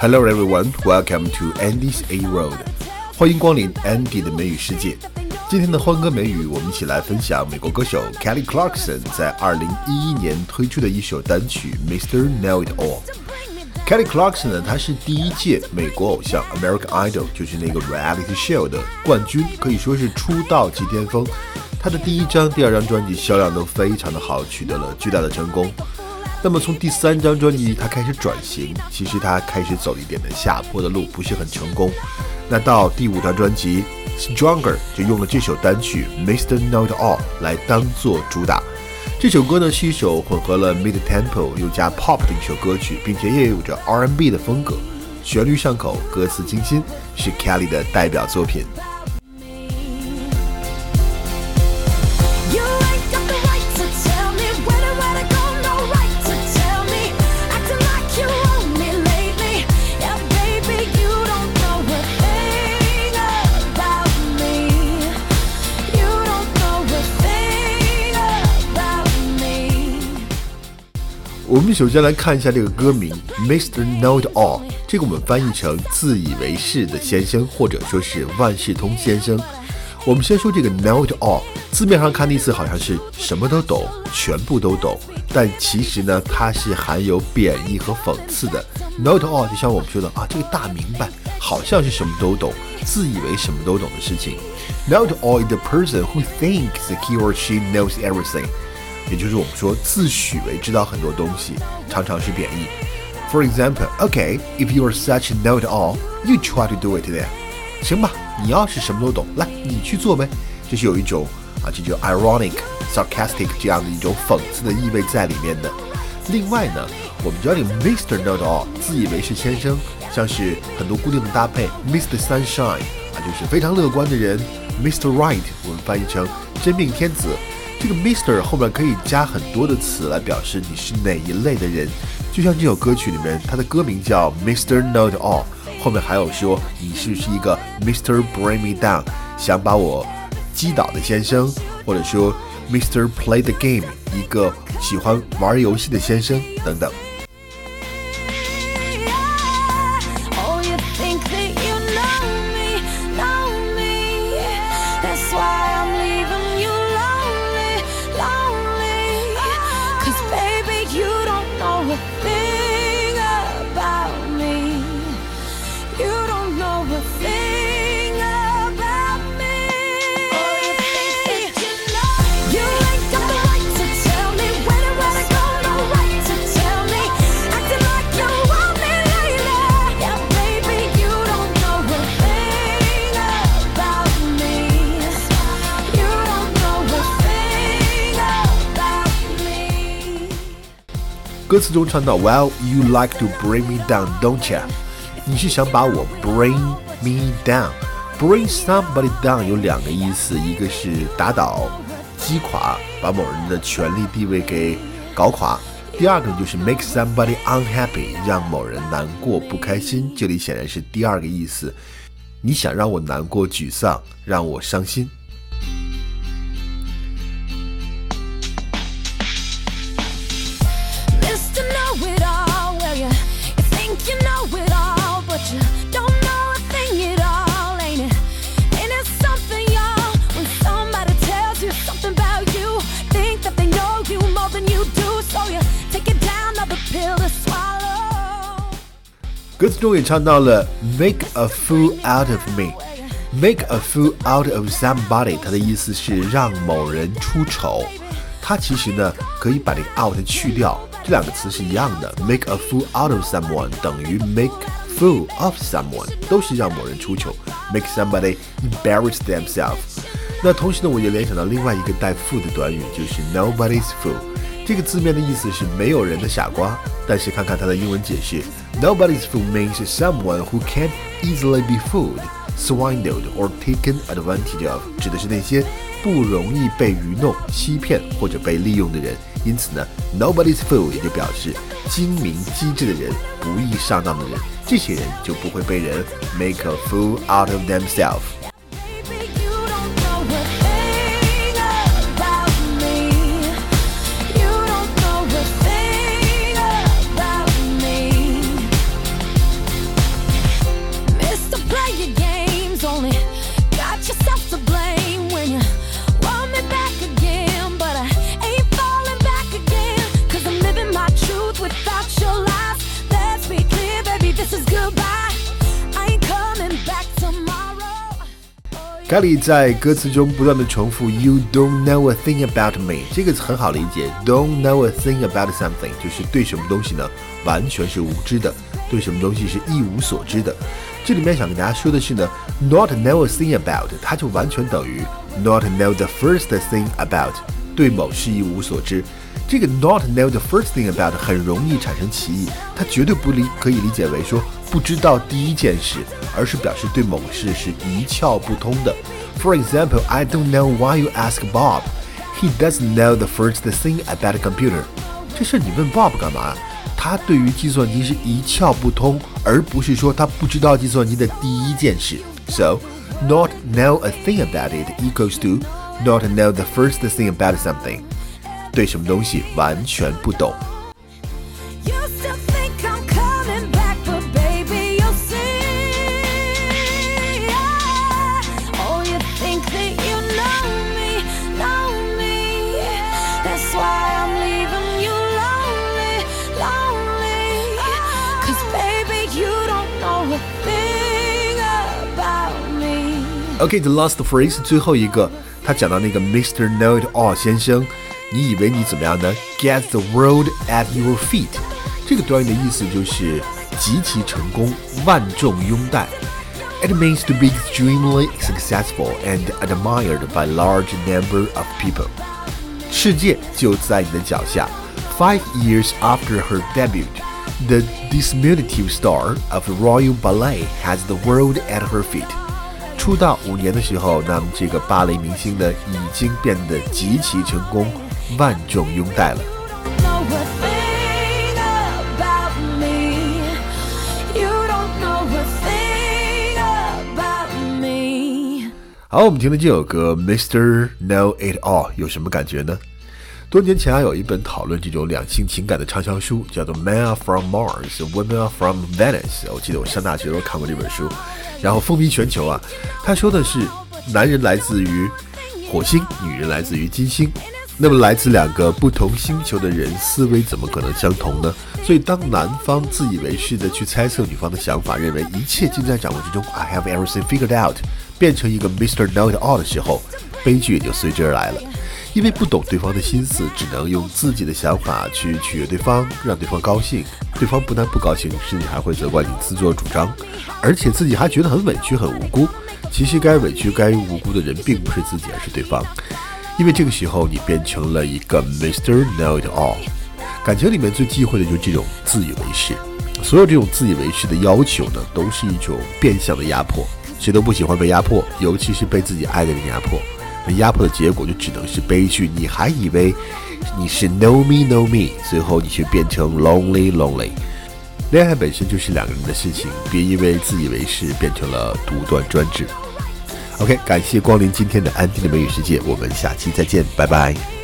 Hello everyone, welcome to Andy's A Road。欢迎光临 Andy 的美语世界。今天的欢歌美语，我们一起来分享美国歌手 Kelly Clarkson 在2011年推出的一首单曲《Mr. Know It All》。Kelly Clarkson 呢，她是第一届美国偶像 American Idol，就是那个 reality show 的冠军，可以说是出道即巅峰。她的第一张、第二张专辑销量都非常的好，取得了巨大的成功。那么从第三张专辑，他开始转型，其实他开始走一点的下坡的路，不是很成功。那到第五张专辑《Stronger》就用了这首单曲《Mr. Not All》来当做主打。这首歌呢是一首混合了 mid tempo 又加 pop 的一首歌曲，并且也有着 R&B 的风格，旋律上口，歌词清新，是 Kelly 的代表作品。我们首先来看一下这个歌名，Mr. Know It All，这个我们翻译成自以为是的先生，或者说是万事通先生。我们先说这个 Know It All，字面上看的意思好像是什么都懂，全部都懂，但其实呢，它是含有贬义和讽刺的。Know It All 就像我们说的啊，这个大明白，好像是什么都懂，自以为什么都懂的事情。Know It All is the person who thinks he or she knows everything。也就是我们说自诩为知道很多东西，常常是贬义。For example, okay, if you are such a know-it-all, you try to do it then. 行吧，你要是什么都懂，来你去做呗。这是有一种啊，这就 ironic, sarcastic 这样的一种讽刺的意味在里面的。另外呢，我们知道这个 Mr. Know-it-all 自以为是先生，像是很多固定的搭配，Mr. Sunshine 啊，就是非常乐观的人；Mr. Right 我们翻译成真命天子。这个 Mister 后面可以加很多的词来表示你是哪一类的人，就像这首歌曲里面，它的歌名叫 Mister Not All，后面还有说你是不是一个 Mister Bring Me Down，想把我击倒的先生，或者说 Mister Play the Game，一个喜欢玩游戏的先生等等。歌词中唱到，Well you like to bring me down, don't you？你是想把我 bring me down？Bring somebody down 有两个意思，一个是打倒、击垮，把某人的权力地位给搞垮；第二个就是 make somebody unhappy，让某人难过、不开心。这里显然是第二个意思，你想让我难过、沮丧，让我伤心。歌词中也唱到了 "make a fool out of me", "make a fool out of somebody"，它的意思是让某人出丑。它其实呢可以把这个 out 去掉，这两个词是一样的。make a fool out of someone 等于 make fool of someone，都是让某人出糗。make somebody embarrass themselves。那同时呢，我也联想到另外一个带 fool 的短语，就是 nobody's fool。这个字面的意思是没有人的傻瓜，但是看看它的英文解释 ，Nobody's fool means someone who can't easily be fooled, swindled or taken advantage of，指的是那些不容易被愚弄、欺骗或者被利用的人。因此呢，Nobody's fool 也就表示精明机智的人、不易上当的人，这些人就不会被人 make a fool out of themselves。 凯里在歌词中不断的重复 "You don't know a thing about me"，这个很好理解。Don't know a thing about something，就是对什么东西呢，完全是无知的，对什么东西是一无所知的。这里面想跟大家说的是呢，not know a thing about，它就完全等于 not know the first thing about，对某事一无所知。这个 not know the first thing about 很容易产生歧义，它绝对不理可以理解为说不知道第一件事，而是表示对某事是一窍不通的。For example, I don't know why you ask Bob. He doesn't know the first thing about a computer. 这事你问 Bob 干嘛？他对于计算机是一窍不通，而不是说他不知道计算机的第一件事。So, not know a thing about it equals to not know the first thing about something. 对什么东西完全不懂。 OK，the last phrase 最后一个，他讲到那个 Mr. Know-it-all 先生。你以为你怎么样呢？Get the world at your feet，这个短语的意思就是极其成功，万众拥戴。It means to be extremely successful and admired by large number of people。世界就在你的脚下。Five years after her debut, the diminutive star of the Royal Ballet has the world at her feet. 出道五年的时候，那么这个芭蕾明星呢，已经变得极其成功。万众拥戴了。好，我们听的这首歌《Mr. Know It All》有什么感觉呢？多年前啊，有一本讨论这种两性情感的畅销书，叫做《Men Are From Mars, Women Are From Venus》。我记得我上大学的时候看过这本书，然后风靡全球啊。他说的是，男人来自于火星，女人来自于金星。那么，来自两个不同星球的人，思维怎么可能相同呢？所以，当男方自以为是的去猜测女方的想法，认为一切尽在掌握之中，I have everything figured out，变成一个 Mr. Know It All 的时候，悲剧也就随之而来了。因为不懂对方的心思，只能用自己的想法去取悦对方，让对方高兴。对方不但不高兴，甚至还会责怪你自作主张，而且自己还觉得很委屈、很无辜。其实，该委屈、该无辜的人并不是自己，而是对方。因为这个时候你变成了一个 Mr. Know It All，感情里面最忌讳的就是这种自以为是。所有这种自以为是的要求呢，都是一种变相的压迫。谁都不喜欢被压迫，尤其是被自己爱的人压迫。被压迫的结果就只能是悲剧。你还以为你是 Know Me Know Me，最后你却变成 Lonely Lonely。恋爱本身就是两个人的事情，别因为自以为是变成了独断专制。OK，感谢光临今天的安迪的美语世界，我们下期再见，拜拜。